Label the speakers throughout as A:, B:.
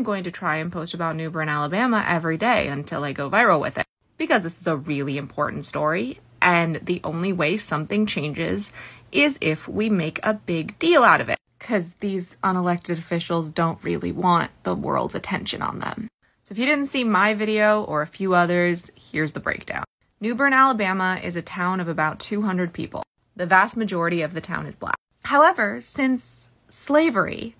A: I'm going to try and post about New Bern, Alabama every day until I go viral with it because this is a really important story. And the only way something changes is if we make a big deal out of it because these unelected officials don't really want the world's attention on them. So if you didn't see my video or a few others, here's the breakdown. New Bern, Alabama is a town of about 200 people. The vast majority of the town is black. However, since slavery,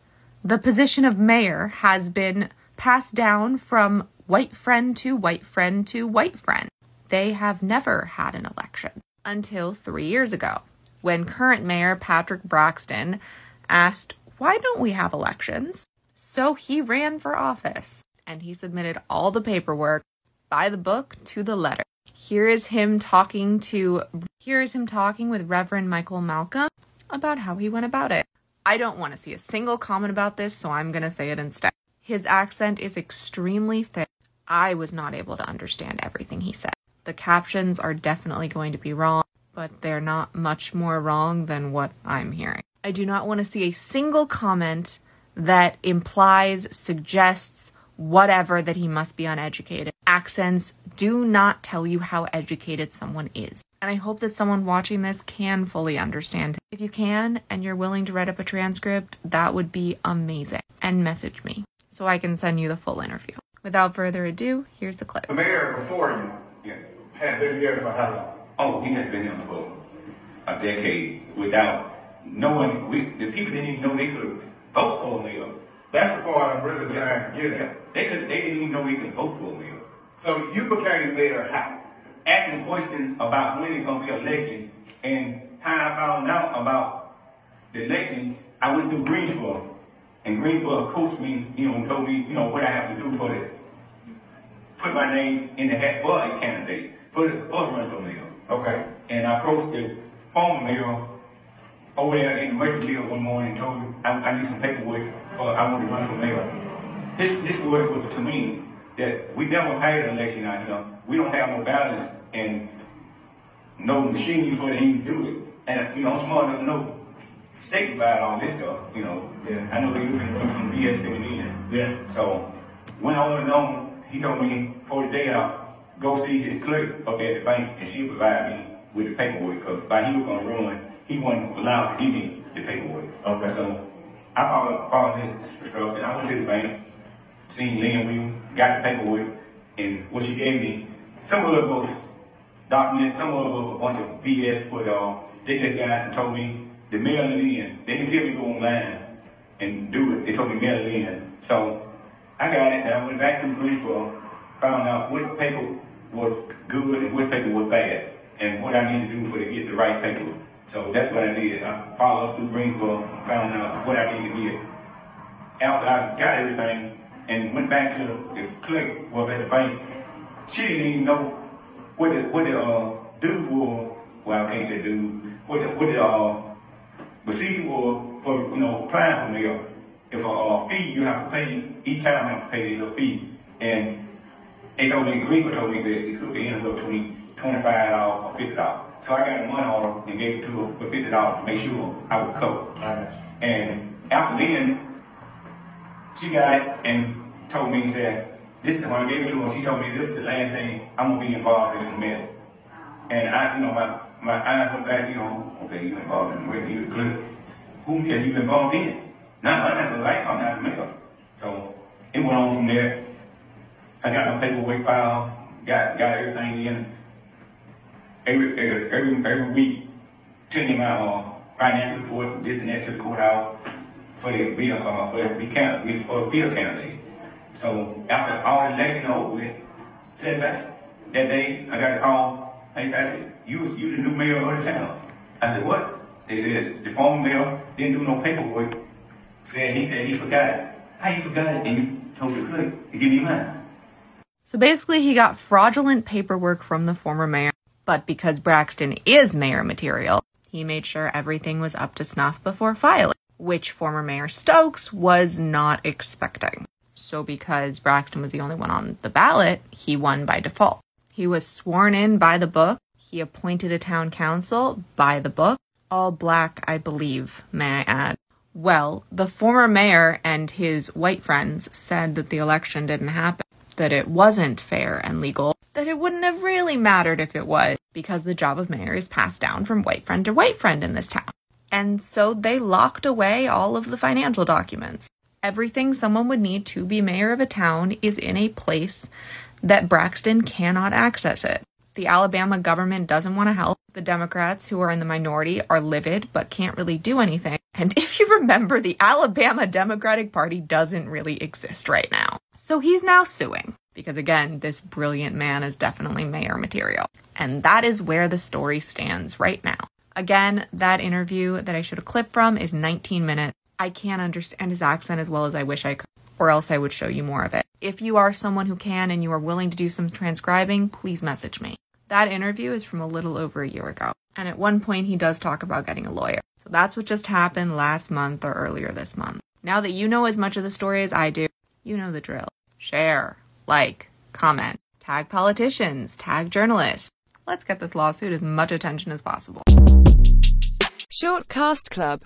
A: the position of mayor has been passed down from white friend to white friend to white friend. They have never had an election until three years ago, when current mayor Patrick Braxton asked, Why don't we have elections? So he ran for office and he submitted all the paperwork by the book to the letter. Here is him talking to here is him talking with Reverend Michael Malcom about how he went about it. I don't want to see a single comment about this, so I'm going to say it instead. His accent is extremely thick. I was not able to understand everything he said. The captions are definitely going to be wrong, but they're not much more wrong than what I'm hearing. I do not want to see a single comment that implies, suggests, whatever that he must be uneducated. Accents do not tell you how educated someone is. And I hope that someone watching this can fully understand. If you can and you're willing to write up a transcript, that would be amazing. And message me so I can send you the full interview. Without further ado, here's the clip.
B: The mayor before you
C: Yeah.
B: had been here for how long?
C: Oh, he had been here for a decade without knowing. We the people didn't even know they could vote for a mayor.
B: That's the part I'm really trying to get at.
C: they could. They didn't even know they could vote for a mayor.
B: So you became mayor how?
C: Asking questions about when it's gonna be election and how I found out about the election. I went through Greensboro, and Greensboro coached me. You know, told me you know what I have to do for the put my name in the hat for a candidate for the for the run for mayor.
B: Okay.
C: And I approached the former mayor over there in the mercantile one morning and told him I, I need some paperwork or I want to run for mayor. His, his word was to me that we never had an election out here. We don't have no balance and no machines for them to do it. And, you know, I'm smart enough to know state about all this stuff, you know.
B: Yeah.
C: I know they were finna do some BS to me in.
B: Yeah.
C: So, went on and on. He told me for the day out, go see his clerk up at the bank and she'll provide me with the paperwork because by he was going to run, he wasn't allowed to give me the paperwork.
B: Okay.
C: So, I followed, followed his instructions. I went to the bank, seen Lynn Williams, got the paperwork, and what she gave me, some of it was documented, some of it was a bunch of BS, but uh, they just got and told me to mail it in. They didn't tell me to go online and do it. They told me mail it in. So I got it, and I went back to Greensboro, found out what paper was good and what paper was bad, and what I need to do for to get the right paper. So that's what I did. I followed up through Greensboro, found out what I needed to get. After I got everything and went back to the clerk was at the bank, she didn't even know what the what the uh, dude was. Well, I can't say dude. What the what the uh, procedure was for you know applying for mail. If a uh, fee you have to pay each time you have to pay a fee, and they told me Greenwood told me that it could be anywhere between twenty five dollars or fifty dollars. So I got a money order and gave it to her for fifty dollars to make sure I was covered.
B: Alright.
C: And after then, she got and told me, said, this is when I gave it to her, she told me this is the last thing I'm gonna be involved in some mail. And I, you know, my, my eyes went back, you know, okay, you involved in mail, you clear. Who can you involved in? No, I'm not the right, I'm not the mail. So it went on from there. I got my paperwork filed, got got everything in. Every every every, every week, sending my uh, financial report, this and that to the courthouse for the bill, uh, for be candidate, for the bill candidate. So after all the election over with, back that day, I got a call. Hey, Patrick, you you the new mayor of the town. I said what? They said the former mayor didn't do no paperwork. Said he said he forgot it. How you forgot it? And you told the clerk to give me mine.
A: So basically, he got fraudulent paperwork from the former mayor, but because Braxton is mayor material, he made sure everything was up to snuff before filing, which former Mayor Stokes was not expecting. So, because Braxton was the only one on the ballot, he won by default. He was sworn in by the book. He appointed a town council by the book. All black, I believe, may I add. Well, the former mayor and his white friends said that the election didn't happen, that it wasn't fair and legal, that it wouldn't have really mattered if it was, because the job of mayor is passed down from white friend to white friend in this town. And so they locked away all of the financial documents. Everything someone would need to be mayor of a town is in a place that Braxton cannot access it. The Alabama government doesn't want to help. The Democrats, who are in the minority, are livid but can't really do anything. And if you remember, the Alabama Democratic Party doesn't really exist right now. So he's now suing. Because again, this brilliant man is definitely mayor material. And that is where the story stands right now. Again, that interview that I showed a clip from is 19 minutes. I can't understand his accent as well as I wish I could, or else I would show you more of it. If you are someone who can and you are willing to do some transcribing, please message me. That interview is from a little over a year ago. And at one point, he does talk about getting a lawyer. So that's what just happened last month or earlier this month. Now that you know as much of the story as I do, you know the drill. Share, like, comment, tag politicians, tag journalists. Let's get this lawsuit as much attention as possible.
D: Short Cast Club